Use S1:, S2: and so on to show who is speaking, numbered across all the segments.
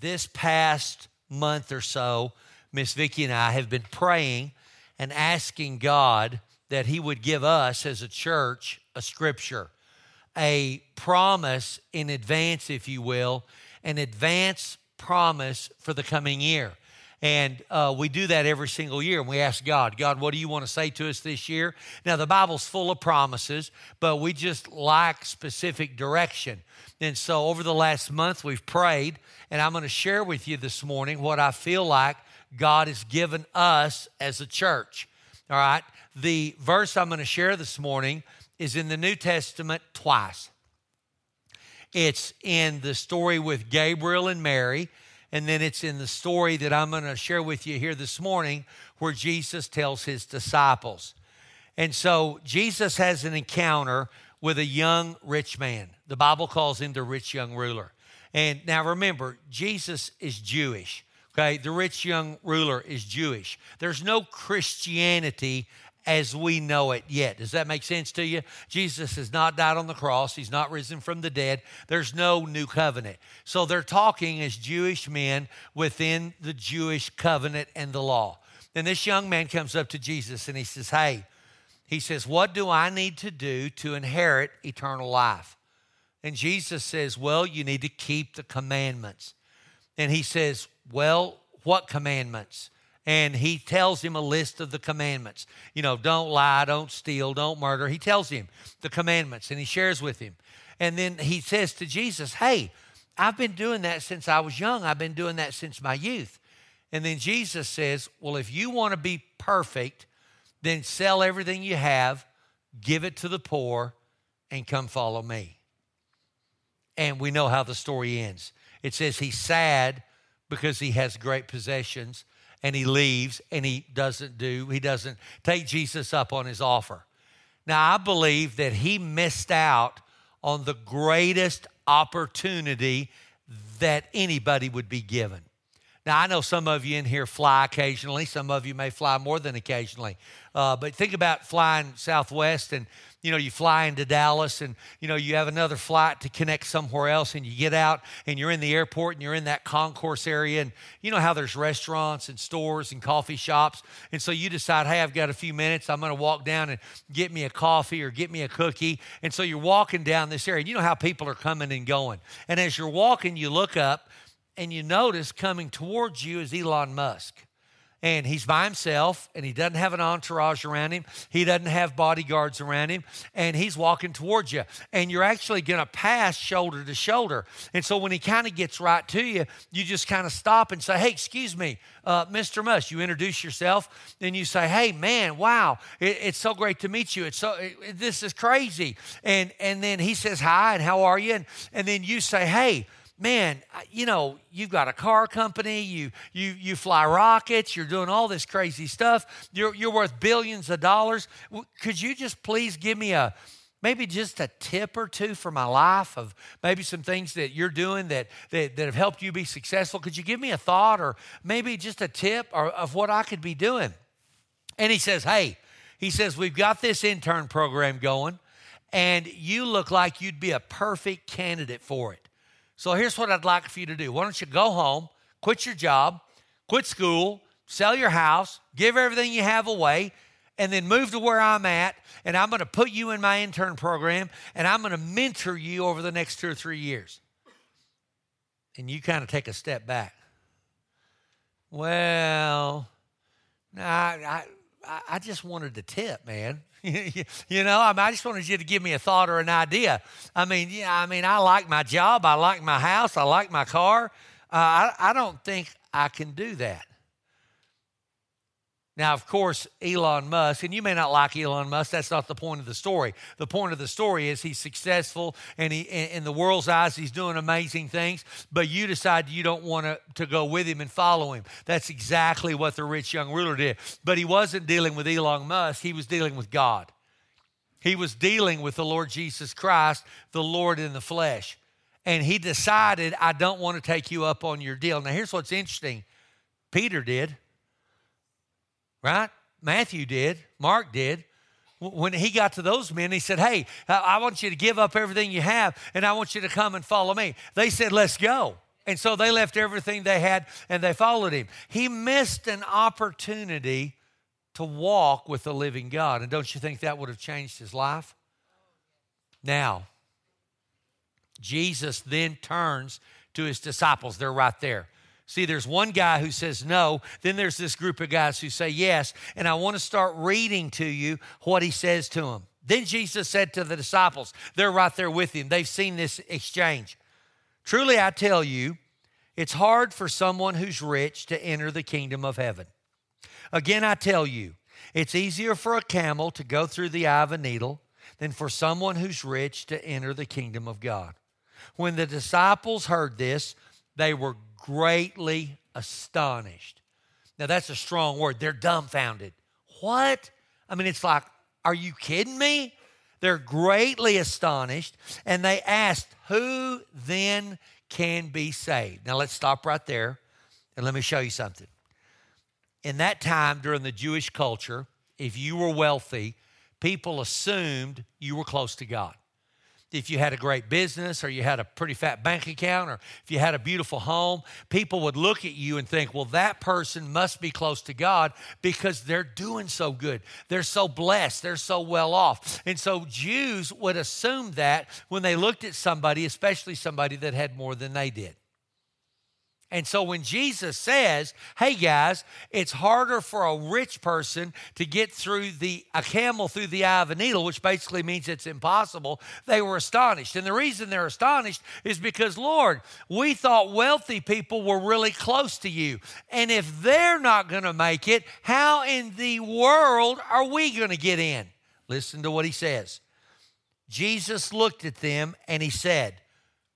S1: this past month or so, Miss Vicki and I have been praying and asking God that He would give us as a church a scripture, a promise in advance, if you will, an advance promise for the coming year. And uh, we do that every single year. And we ask God, God, what do you want to say to us this year? Now, the Bible's full of promises, but we just lack specific direction. And so, over the last month, we've prayed, and I'm going to share with you this morning what I feel like God has given us as a church. All right? The verse I'm going to share this morning is in the New Testament twice. It's in the story with Gabriel and Mary and then it's in the story that I'm going to share with you here this morning where Jesus tells his disciples. And so Jesus has an encounter with a young rich man. The Bible calls him the rich young ruler. And now remember, Jesus is Jewish. Okay, the rich young ruler is Jewish. There's no Christianity as we know it yet. Does that make sense to you? Jesus has not died on the cross, he's not risen from the dead. There's no new covenant. So they're talking as Jewish men within the Jewish covenant and the law. Then this young man comes up to Jesus and he says, Hey, he says, What do I need to do to inherit eternal life? And Jesus says, Well, you need to keep the commandments. And he says, Well, what commandments? And he tells him a list of the commandments. You know, don't lie, don't steal, don't murder. He tells him the commandments and he shares with him. And then he says to Jesus, Hey, I've been doing that since I was young. I've been doing that since my youth. And then Jesus says, Well, if you want to be perfect, then sell everything you have, give it to the poor, and come follow me. And we know how the story ends. It says he's sad because he has great possessions and he leaves and he doesn't do, he doesn't take Jesus up on his offer. Now, I believe that he missed out on the greatest opportunity that anybody would be given. Now, I know some of you in here fly occasionally. Some of you may fly more than occasionally. Uh, but think about flying Southwest and you know, you fly into Dallas and, you know, you have another flight to connect somewhere else and you get out and you're in the airport and you're in that concourse area. And you know how there's restaurants and stores and coffee shops. And so you decide, hey, I've got a few minutes. I'm going to walk down and get me a coffee or get me a cookie. And so you're walking down this area. And you know how people are coming and going. And as you're walking, you look up and you notice coming towards you is Elon Musk and he's by himself and he doesn't have an entourage around him. He doesn't have bodyguards around him and he's walking towards you. And you're actually going to pass shoulder to shoulder. And so when he kind of gets right to you, you just kind of stop and say, Hey, excuse me, uh, Mr. Musk. You introduce yourself and you say, Hey, man, wow, it, it's so great to meet you. It's so, it, this is crazy. And, and then he says, Hi, and how are you? And, and then you say, Hey, man, you know, you've got a car company, you you you fly rockets, you're doing all this crazy stuff. You're you're worth billions of dollars. Could you just please give me a maybe just a tip or two for my life of maybe some things that you're doing that, that, that have helped you be successful could you give me a thought or maybe just a tip or, of what i could be doing and he says hey he says we've got this intern program going and you look like you'd be a perfect candidate for it so here's what I'd like for you to do. Why don't you go home, quit your job, quit school, sell your house, give everything you have away, and then move to where I'm at, and I'm going to put you in my intern program, and I'm going to mentor you over the next two or three years. And you kind of take a step back. Well, I, I, I just wanted to tip, man. you know, I, mean, I just wanted you to give me a thought or an idea. I mean, yeah, I mean, I like my job, I like my house, I like my car. Uh, I, I don't think I can do that. Now, of course, Elon Musk, and you may not like Elon Musk, that's not the point of the story. The point of the story is he's successful and he, in the world's eyes, he's doing amazing things, but you decide you don't want to, to go with him and follow him. That's exactly what the rich young ruler did. But he wasn't dealing with Elon Musk, he was dealing with God. He was dealing with the Lord Jesus Christ, the Lord in the flesh. And he decided, I don't want to take you up on your deal. Now, here's what's interesting Peter did right? Matthew did, Mark did. When he got to those men, he said, Hey, I want you to give up everything you have and I want you to come and follow me. They said, Let's go. And so they left everything they had and they followed him. He missed an opportunity to walk with the living God. And don't you think that would have changed his life? Now, Jesus then turns to his disciples. They're right there. See, there's one guy who says no, then there's this group of guys who say yes, and I want to start reading to you what he says to them. Then Jesus said to the disciples, they're right there with him, they've seen this exchange. Truly, I tell you, it's hard for someone who's rich to enter the kingdom of heaven. Again, I tell you, it's easier for a camel to go through the eye of a needle than for someone who's rich to enter the kingdom of God. When the disciples heard this, they were greatly astonished. Now, that's a strong word. They're dumbfounded. What? I mean, it's like, are you kidding me? They're greatly astonished and they asked, Who then can be saved? Now, let's stop right there and let me show you something. In that time during the Jewish culture, if you were wealthy, people assumed you were close to God if you had a great business or you had a pretty fat bank account or if you had a beautiful home, people would look at you and think, well, that person must be close to God because they're doing so good. They're so blessed. They're so well off. And so Jews would assume that when they looked at somebody, especially somebody that had more than they did. And so when Jesus says, hey guys, it's harder for a rich person to get through the a camel through the eye of a needle, which basically means it's impossible, they were astonished. And the reason they're astonished is because, Lord, we thought wealthy people were really close to you. And if they're not going to make it, how in the world are we going to get in? Listen to what he says. Jesus looked at them and he said,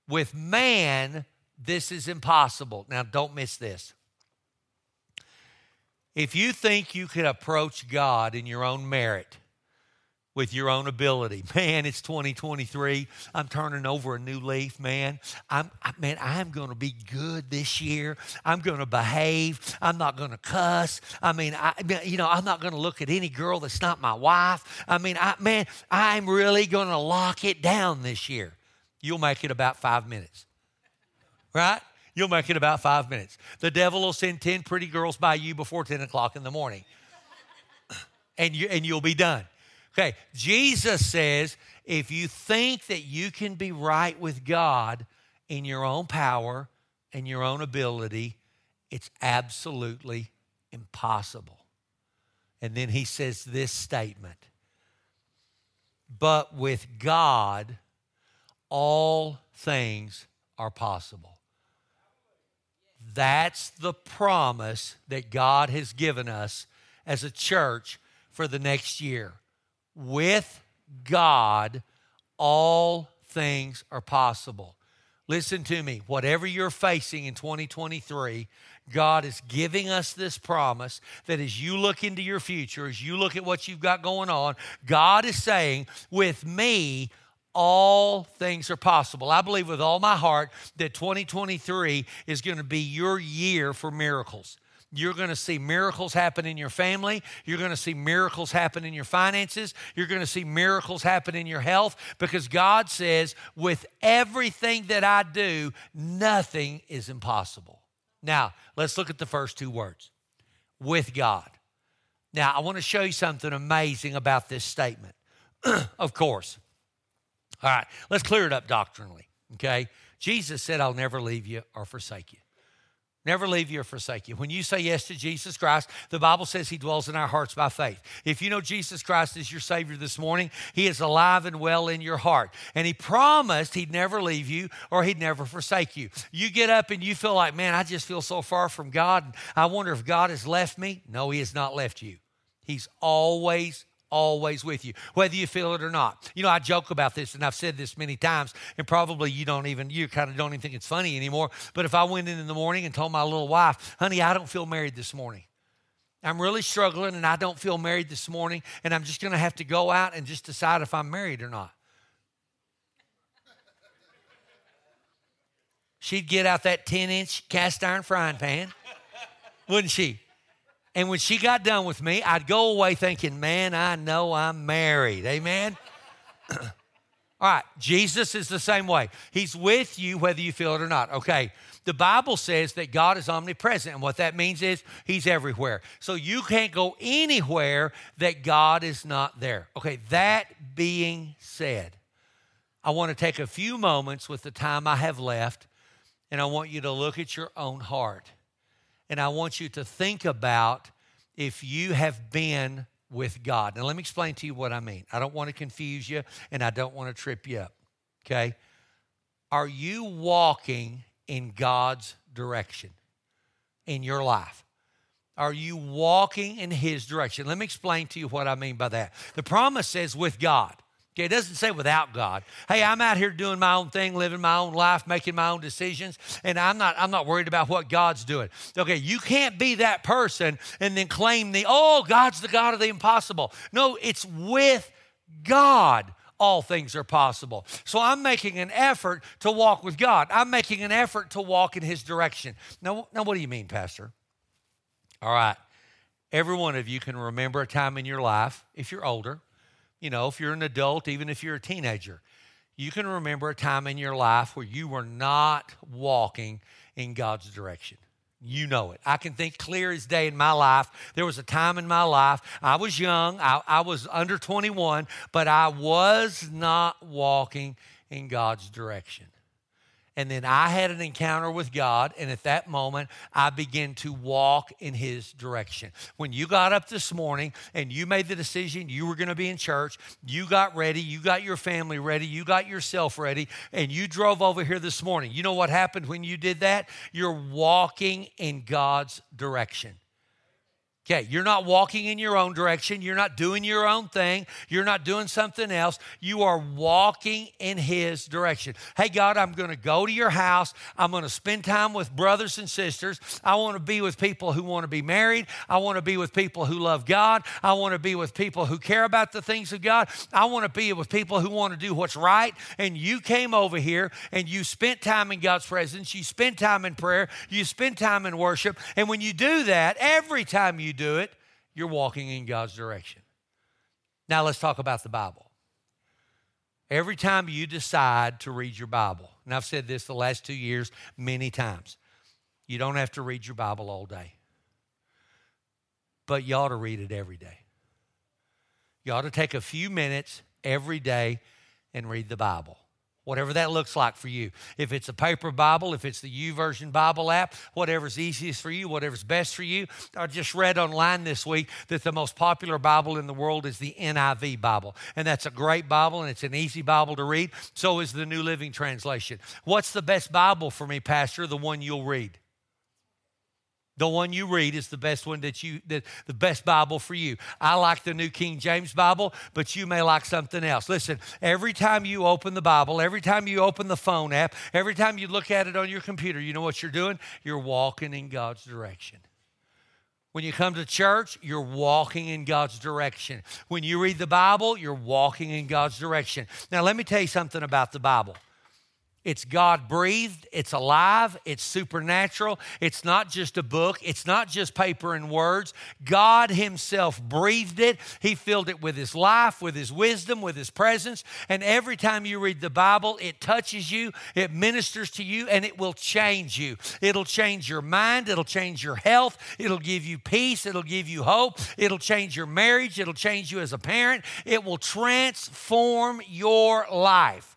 S1: with man, this is impossible. Now, don't miss this. If you think you can approach God in your own merit, with your own ability. Man, it's 2023. I'm turning over a new leaf, man. I'm I, man, I'm going to be good this year. I'm going to behave. I'm not going to cuss. I mean, I you know, I'm not going to look at any girl that's not my wife. I mean, I man, I'm really going to lock it down this year. You'll make it about 5 minutes right? You'll make it about five minutes. The devil will send 10 pretty girls by you before 10 o'clock in the morning, and, you, and you'll be done. Okay, Jesus says if you think that you can be right with God in your own power and your own ability, it's absolutely impossible. And then he says this statement But with God, all things are possible. That's the promise that God has given us as a church for the next year. With God, all things are possible. Listen to me. Whatever you're facing in 2023, God is giving us this promise that as you look into your future, as you look at what you've got going on, God is saying, with me, all things are possible. I believe with all my heart that 2023 is going to be your year for miracles. You're going to see miracles happen in your family. You're going to see miracles happen in your finances. You're going to see miracles happen in your health because God says, with everything that I do, nothing is impossible. Now, let's look at the first two words with God. Now, I want to show you something amazing about this statement. of course, all right, let's clear it up doctrinally, okay? Jesus said, I'll never leave you or forsake you. Never leave you or forsake you. When you say yes to Jesus Christ, the Bible says He dwells in our hearts by faith. If you know Jesus Christ as your Savior this morning, He is alive and well in your heart. And He promised He'd never leave you or He'd never forsake you. You get up and you feel like, man, I just feel so far from God. I wonder if God has left me. No, He has not left you. He's always always with you, whether you feel it or not. You know, I joke about this, and I've said this many times, and probably you don't even, you kind of don't even think it's funny anymore. But if I went in in the morning and told my little wife, honey, I don't feel married this morning. I'm really struggling and I don't feel married this morning, and I'm just going to have to go out and just decide if I'm married or not. She'd get out that 10 inch cast iron frying pan, wouldn't she? And when she got done with me, I'd go away thinking, man, I know I'm married. Amen? All right, Jesus is the same way. He's with you whether you feel it or not. Okay, The Bible says that God is omnipresent, and what that means is He's everywhere. So you can't go anywhere that God is not there. Okay, that being said, I want to take a few moments with the time I have left, and I want you to look at your own heart. And I want you to think about if you have been with God. Now, let me explain to you what I mean. I don't want to confuse you and I don't want to trip you up. Okay? Are you walking in God's direction in your life? Are you walking in His direction? Let me explain to you what I mean by that. The promise says with God. Okay, it doesn't say without God. Hey, I'm out here doing my own thing, living my own life, making my own decisions, and I'm not I'm not worried about what God's doing. Okay, you can't be that person and then claim the oh, God's the God of the impossible. No, it's with God all things are possible. So I'm making an effort to walk with God. I'm making an effort to walk in his direction. Now now what do you mean, pastor? All right. Every one of you can remember a time in your life if you're older you know, if you're an adult, even if you're a teenager, you can remember a time in your life where you were not walking in God's direction. You know it. I can think clear as day in my life. There was a time in my life, I was young, I, I was under 21, but I was not walking in God's direction. And then I had an encounter with God, and at that moment, I began to walk in His direction. When you got up this morning and you made the decision you were going to be in church, you got ready, you got your family ready, you got yourself ready, and you drove over here this morning. You know what happened when you did that? You're walking in God's direction. Okay, you're not walking in your own direction. You're not doing your own thing. You're not doing something else. You are walking in His direction. Hey, God, I'm going to go to your house. I'm going to spend time with brothers and sisters. I want to be with people who want to be married. I want to be with people who love God. I want to be with people who care about the things of God. I want to be with people who want to do what's right. And you came over here and you spent time in God's presence. You spent time in prayer. You spent time in worship. And when you do that, every time you do it, you're walking in God's direction. Now let's talk about the Bible. Every time you decide to read your Bible, and I've said this the last two years many times, you don't have to read your Bible all day, but you ought to read it every day. You ought to take a few minutes every day and read the Bible whatever that looks like for you. If it's a paper Bible, if it's the YouVersion Bible app, whatever's easiest for you, whatever's best for you. I just read online this week that the most popular Bible in the world is the NIV Bible. And that's a great Bible and it's an easy Bible to read. So is the New Living Translation. What's the best Bible for me, Pastor? The one you'll read. The one you read is the best one that you, the, the best Bible for you. I like the New King James Bible, but you may like something else. Listen, every time you open the Bible, every time you open the phone app, every time you look at it on your computer, you know what you're doing? You're walking in God's direction. When you come to church, you're walking in God's direction. When you read the Bible, you're walking in God's direction. Now, let me tell you something about the Bible. It's God breathed, it's alive, it's supernatural. It's not just a book, it's not just paper and words. God Himself breathed it. He filled it with His life, with His wisdom, with His presence. And every time you read the Bible, it touches you, it ministers to you, and it will change you. It'll change your mind, it'll change your health, it'll give you peace, it'll give you hope, it'll change your marriage, it'll change you as a parent, it will transform your life.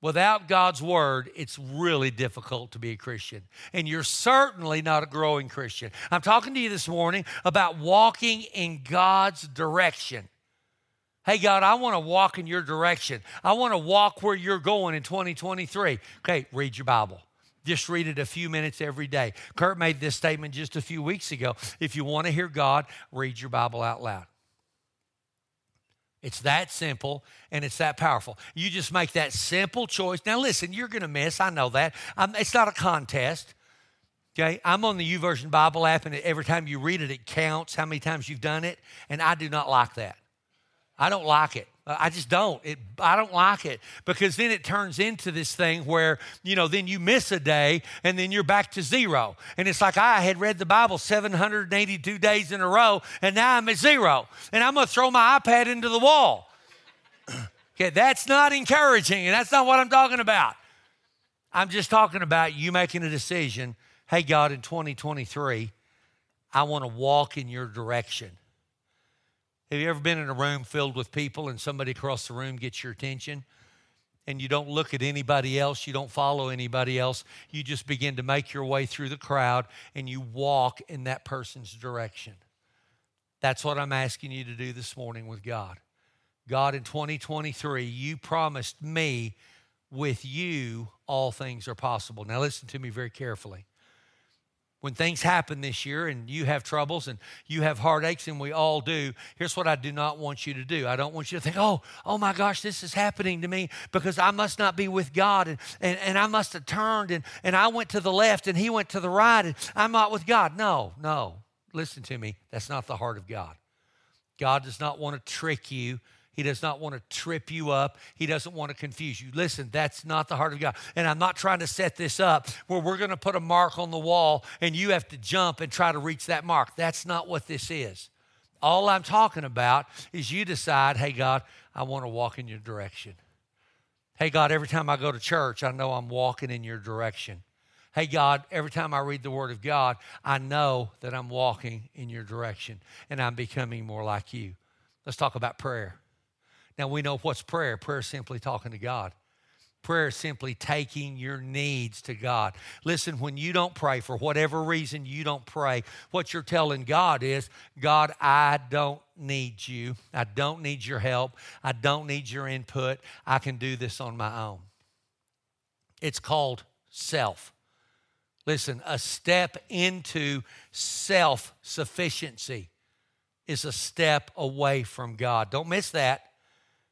S1: Without God's word, it's really difficult to be a Christian. And you're certainly not a growing Christian. I'm talking to you this morning about walking in God's direction. Hey, God, I want to walk in your direction. I want to walk where you're going in 2023. Okay, read your Bible. Just read it a few minutes every day. Kurt made this statement just a few weeks ago. If you want to hear God, read your Bible out loud. It's that simple and it's that powerful. You just make that simple choice. Now, listen, you're going to miss. I know that. Um, it's not a contest. Okay, I'm on the YouVersion Bible app, and every time you read it, it counts how many times you've done it, and I do not like that. I don't like it. Uh, I just don't. It, I don't like it because then it turns into this thing where, you know, then you miss a day and then you're back to zero. And it's like I had read the Bible 782 days in a row and now I'm at zero. And I'm going to throw my iPad into the wall. okay, that's not encouraging and that's not what I'm talking about. I'm just talking about you making a decision. Hey, God, in 2023, I want to walk in your direction. Have you ever been in a room filled with people and somebody across the room gets your attention? and you don't look at anybody else, you don't follow anybody else, you just begin to make your way through the crowd and you walk in that person's direction. That's what I'm asking you to do this morning with God. God, in 2023, you promised me with you all things are possible. Now, listen to me very carefully when things happen this year and you have troubles and you have heartaches and we all do here's what i do not want you to do. I don't want you to think oh oh my gosh this is happening to me because i must not be with god and, and, and i must have turned and, and i went to the left and he went to the right and i'm not with god. No no. Listen to me. That's not the heart of god. God does not want to trick you he does not want to trip you up. He doesn't want to confuse you. Listen, that's not the heart of God. And I'm not trying to set this up where we're going to put a mark on the wall and you have to jump and try to reach that mark. That's not what this is. All I'm talking about is you decide, hey, God, I want to walk in your direction. Hey, God, every time I go to church, I know I'm walking in your direction. Hey, God, every time I read the Word of God, I know that I'm walking in your direction and I'm becoming more like you. Let's talk about prayer. Now we know what's prayer. Prayer is simply talking to God. Prayer is simply taking your needs to God. Listen, when you don't pray, for whatever reason you don't pray, what you're telling God is, God, I don't need you. I don't need your help. I don't need your input. I can do this on my own. It's called self. Listen, a step into self sufficiency is a step away from God. Don't miss that.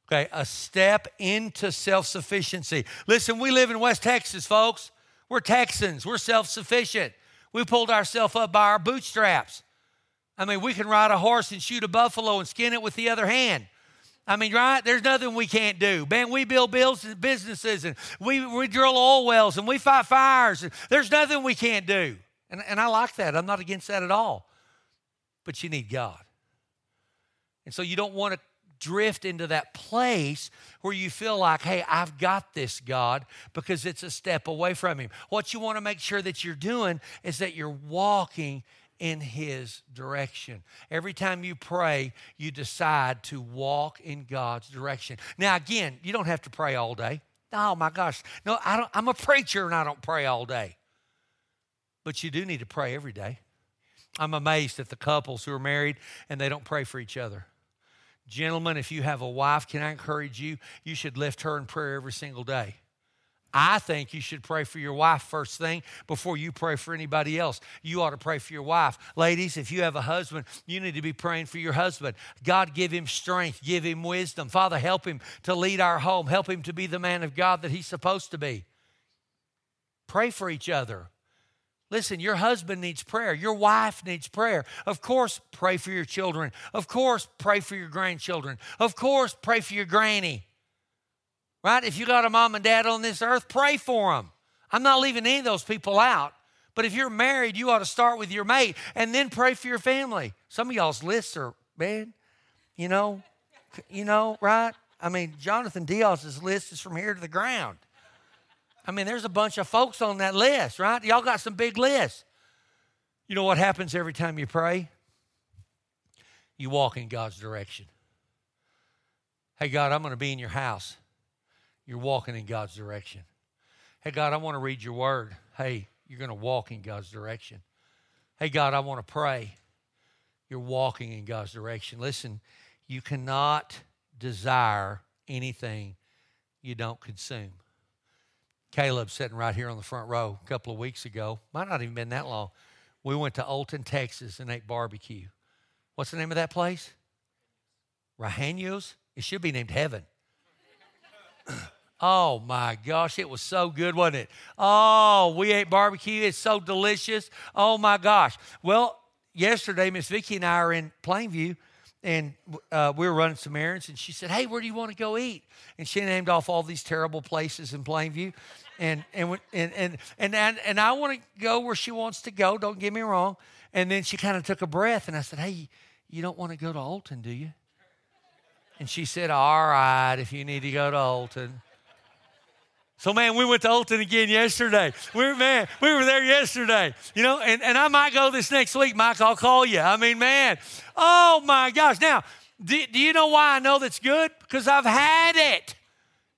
S1: Okay, a step into self sufficiency. Listen, we live in West Texas, folks. We're Texans, we're self sufficient. We pulled ourselves up by our bootstraps. I mean, we can ride a horse and shoot a buffalo and skin it with the other hand. I mean, right? There's nothing we can't do. Man, we build bills and businesses and we, we drill oil wells and we fight fires. And there's nothing we can't do. And, and I like that. I'm not against that at all. But you need God. And so you don't want to drift into that place where you feel like, hey, I've got this, God, because it's a step away from Him. What you want to make sure that you're doing is that you're walking in His direction. Every time you pray, you decide to walk in God's direction. Now, again, you don't have to pray all day. Oh my gosh. No, I don't, I'm a preacher and I don't pray all day. But you do need to pray every day. I'm amazed at the couples who are married and they don't pray for each other. Gentlemen, if you have a wife, can I encourage you? You should lift her in prayer every single day. I think you should pray for your wife first thing before you pray for anybody else. You ought to pray for your wife. Ladies, if you have a husband, you need to be praying for your husband. God, give him strength, give him wisdom. Father, help him to lead our home, help him to be the man of God that he's supposed to be. Pray for each other. Listen, your husband needs prayer. Your wife needs prayer. Of course, pray for your children. Of course, pray for your grandchildren. Of course, pray for your granny. Right? If you got a mom and dad on this earth, pray for them. I'm not leaving any of those people out. But if you're married, you ought to start with your mate and then pray for your family. Some of y'all's lists are, man, you know, you know, right? I mean, Jonathan Diaz's list is from here to the ground. I mean, there's a bunch of folks on that list, right? Y'all got some big lists. You know what happens every time you pray? You walk in God's direction. Hey, God, I'm going to be in your house. You're walking in God's direction. Hey, God, I want to read your word. Hey, you're going to walk in God's direction. Hey, God, I want to pray. You're walking in God's direction. Listen, you cannot desire anything you don't consume. Caleb sitting right here on the front row a couple of weeks ago. Might not even been that long. We went to Olton, Texas, and ate barbecue. What's the name of that place? Rahanos. It should be named Heaven. oh my gosh, it was so good, wasn't it? Oh, we ate barbecue. It's so delicious. Oh my gosh. Well, yesterday, Miss Vicki and I are in Plainview, and uh, we were running some errands, and she said, "Hey, where do you want to go eat?" And she named off all these terrible places in Plainview, and and and and and and, I want to go where she wants to go. Don't get me wrong. And then she kind of took a breath, and I said, "Hey, you don't want to go to Olton, do you?" And she said, "All right, if you need to go to Olton." So man, we went to Olton again yesterday. We were man, we were there yesterday. You know, and, and I might go this next week, Mike. I'll call you. I mean, man, oh my gosh. Now, do, do you know why I know that's good? Because I've had it.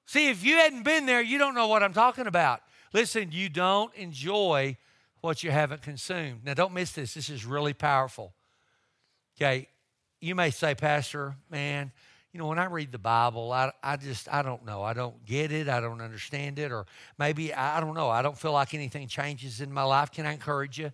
S1: See, if you hadn't been there, you don't know what I'm talking about. Listen, you don't enjoy what you haven't consumed. Now, don't miss this. This is really powerful. Okay, you may say, Pastor, man, you know, when I read the Bible, I, I just, I don't know. I don't get it. I don't understand it. Or maybe, I don't know. I don't feel like anything changes in my life. Can I encourage you?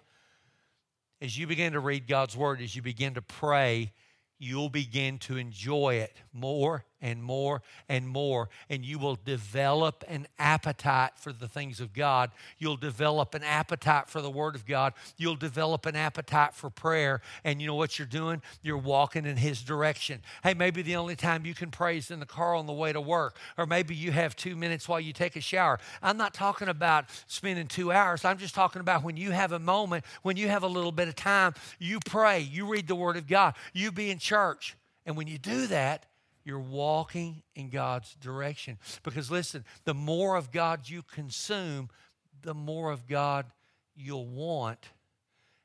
S1: As you begin to read God's Word, as you begin to pray, you'll begin to enjoy it more and more and more, and you will develop an appetite for the things of God. You'll develop an appetite for the Word of God. You'll develop an appetite for prayer. And you know what you're doing? You're walking in His direction. Hey, maybe the only time you can pray is in the car on the way to work, or maybe you have two minutes while you take a shower. I'm not talking about spending two hours. I'm just talking about when you have a moment, when you have a little bit of time, you pray, you read the Word of God, you be in church. And when you do that, you're walking in God's direction. Because listen, the more of God you consume, the more of God you'll want,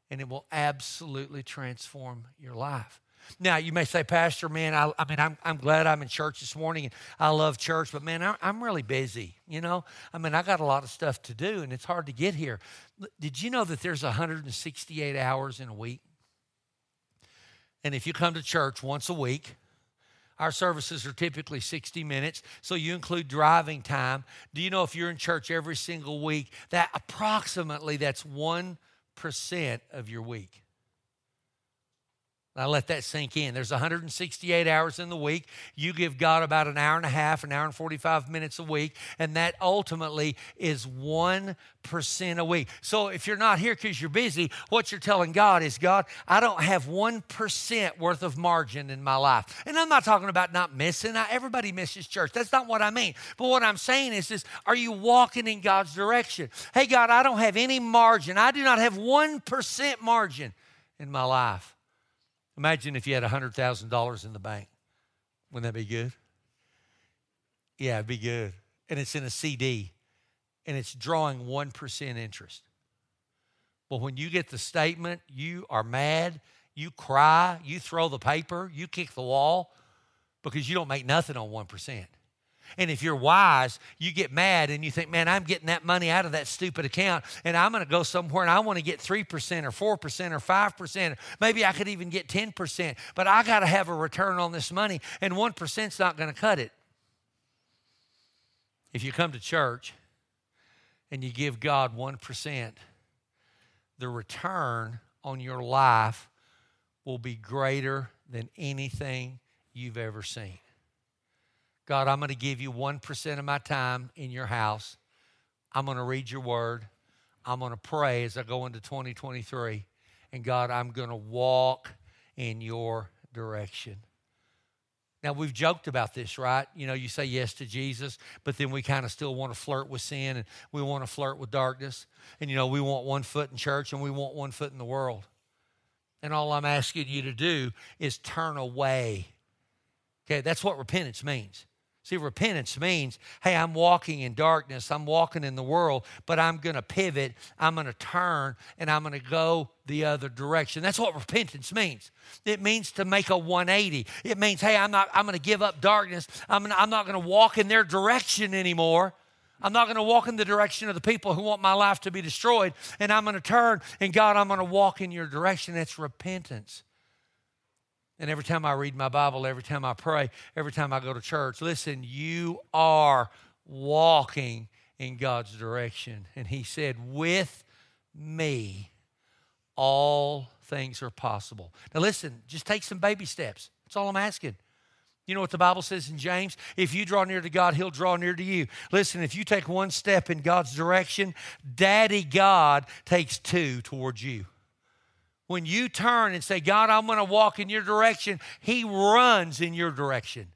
S1: and it will absolutely transform your life. Now, you may say, Pastor, man, I, I mean, I'm, I'm glad I'm in church this morning and I love church, but man, I, I'm really busy. You know, I mean, I got a lot of stuff to do and it's hard to get here. Did you know that there's 168 hours in a week? And if you come to church once a week, our services are typically 60 minutes, so you include driving time. Do you know if you're in church every single week, that approximately that's 1% of your week? I let that sink in. There's 168 hours in the week. You give God about an hour and a half, an hour and 45 minutes a week, and that ultimately is 1% a week. So if you're not here because you're busy, what you're telling God is, God, I don't have 1% worth of margin in my life. And I'm not talking about not missing. everybody misses church. That's not what I mean. But what I'm saying is this, are you walking in God's direction? Hey, God, I don't have any margin. I do not have 1% margin in my life. Imagine if you had $100,000 in the bank. Wouldn't that be good? Yeah, it'd be good. And it's in a CD and it's drawing 1% interest. But when you get the statement, you are mad, you cry, you throw the paper, you kick the wall because you don't make nothing on 1%. And if you're wise, you get mad and you think, man, I'm getting that money out of that stupid account and I'm going to go somewhere and I want to get 3% or 4% or 5%. Maybe I could even get 10%, but I got to have a return on this money and 1% is not going to cut it. If you come to church and you give God 1%, the return on your life will be greater than anything you've ever seen. God, I'm going to give you 1% of my time in your house. I'm going to read your word. I'm going to pray as I go into 2023. And God, I'm going to walk in your direction. Now, we've joked about this, right? You know, you say yes to Jesus, but then we kind of still want to flirt with sin and we want to flirt with darkness. And, you know, we want one foot in church and we want one foot in the world. And all I'm asking you to do is turn away. Okay, that's what repentance means. See, repentance means, hey, I'm walking in darkness, I'm walking in the world, but I'm going to pivot, I'm going to turn, and I'm going to go the other direction. That's what repentance means. It means to make a 180. It means, hey, I'm not, I'm going to give up darkness. I'm, gonna, I'm not going to walk in their direction anymore. I'm not going to walk in the direction of the people who want my life to be destroyed, and I'm going to turn, and God, I'm going to walk in your direction. That's repentance. And every time I read my Bible, every time I pray, every time I go to church, listen, you are walking in God's direction. And He said, with me, all things are possible. Now, listen, just take some baby steps. That's all I'm asking. You know what the Bible says in James? If you draw near to God, He'll draw near to you. Listen, if you take one step in God's direction, Daddy God takes two towards you. When you turn and say, God, I'm going to walk in your direction, He runs in your direction.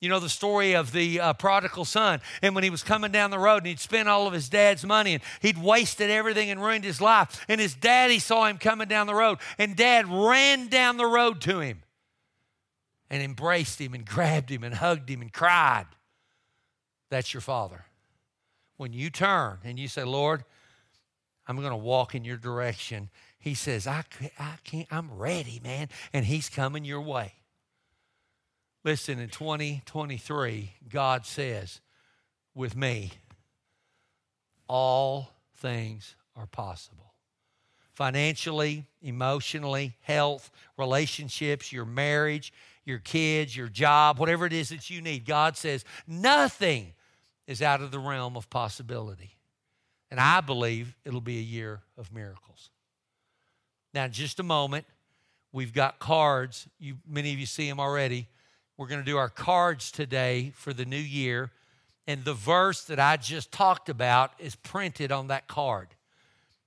S1: You know the story of the uh, prodigal son. And when he was coming down the road and he'd spent all of his dad's money and he'd wasted everything and ruined his life. And his daddy saw him coming down the road. And dad ran down the road to him and embraced him and grabbed him and hugged him and cried. That's your father. when you turn and you say, Lord, I'm going to walk in your direction, He says, I, I can't, I'm ready, man. And He's coming your way. Listen, in 2023, God says, with me, all things are possible. Financially, emotionally, health, relationships, your marriage, your kids, your job, whatever it is that you need. God says nothing is out of the realm of possibility. And I believe it'll be a year of miracles. Now, in just a moment, we've got cards. You, many of you see them already. We're going to do our cards today for the new year. And the verse that I just talked about is printed on that card.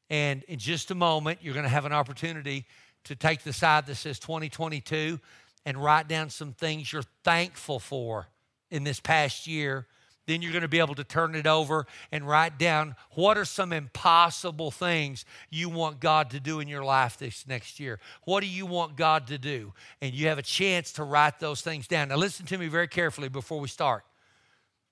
S1: And in just a moment, you're going to have an opportunity to take the side that says 2022 and write down some things you're thankful for in this past year. Then you're going to be able to turn it over and write down what are some impossible things you want God to do in your life this next year. What do you want God to do? And you have a chance to write those things down. Now, listen to me very carefully before we start.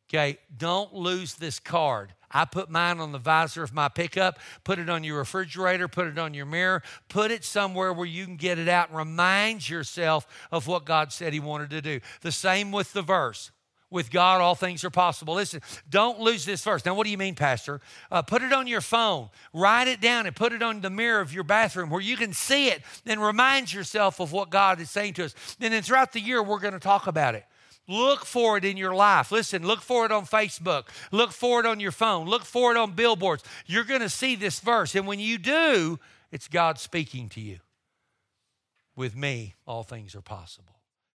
S1: Okay, don't lose this card. I put mine on the visor of my pickup, put it on your refrigerator, put it on your mirror, put it somewhere where you can get it out and remind yourself of what God said He wanted to do. The same with the verse. With God, all things are possible. Listen, don't lose this verse. Now, what do you mean, Pastor? Uh, put it on your phone, write it down, and put it on the mirror of your bathroom where you can see it and remind yourself of what God is saying to us. And then throughout the year, we're going to talk about it. Look for it in your life. Listen, look for it on Facebook. Look for it on your phone. Look for it on billboards. You're going to see this verse. And when you do, it's God speaking to you. With me, all things are possible.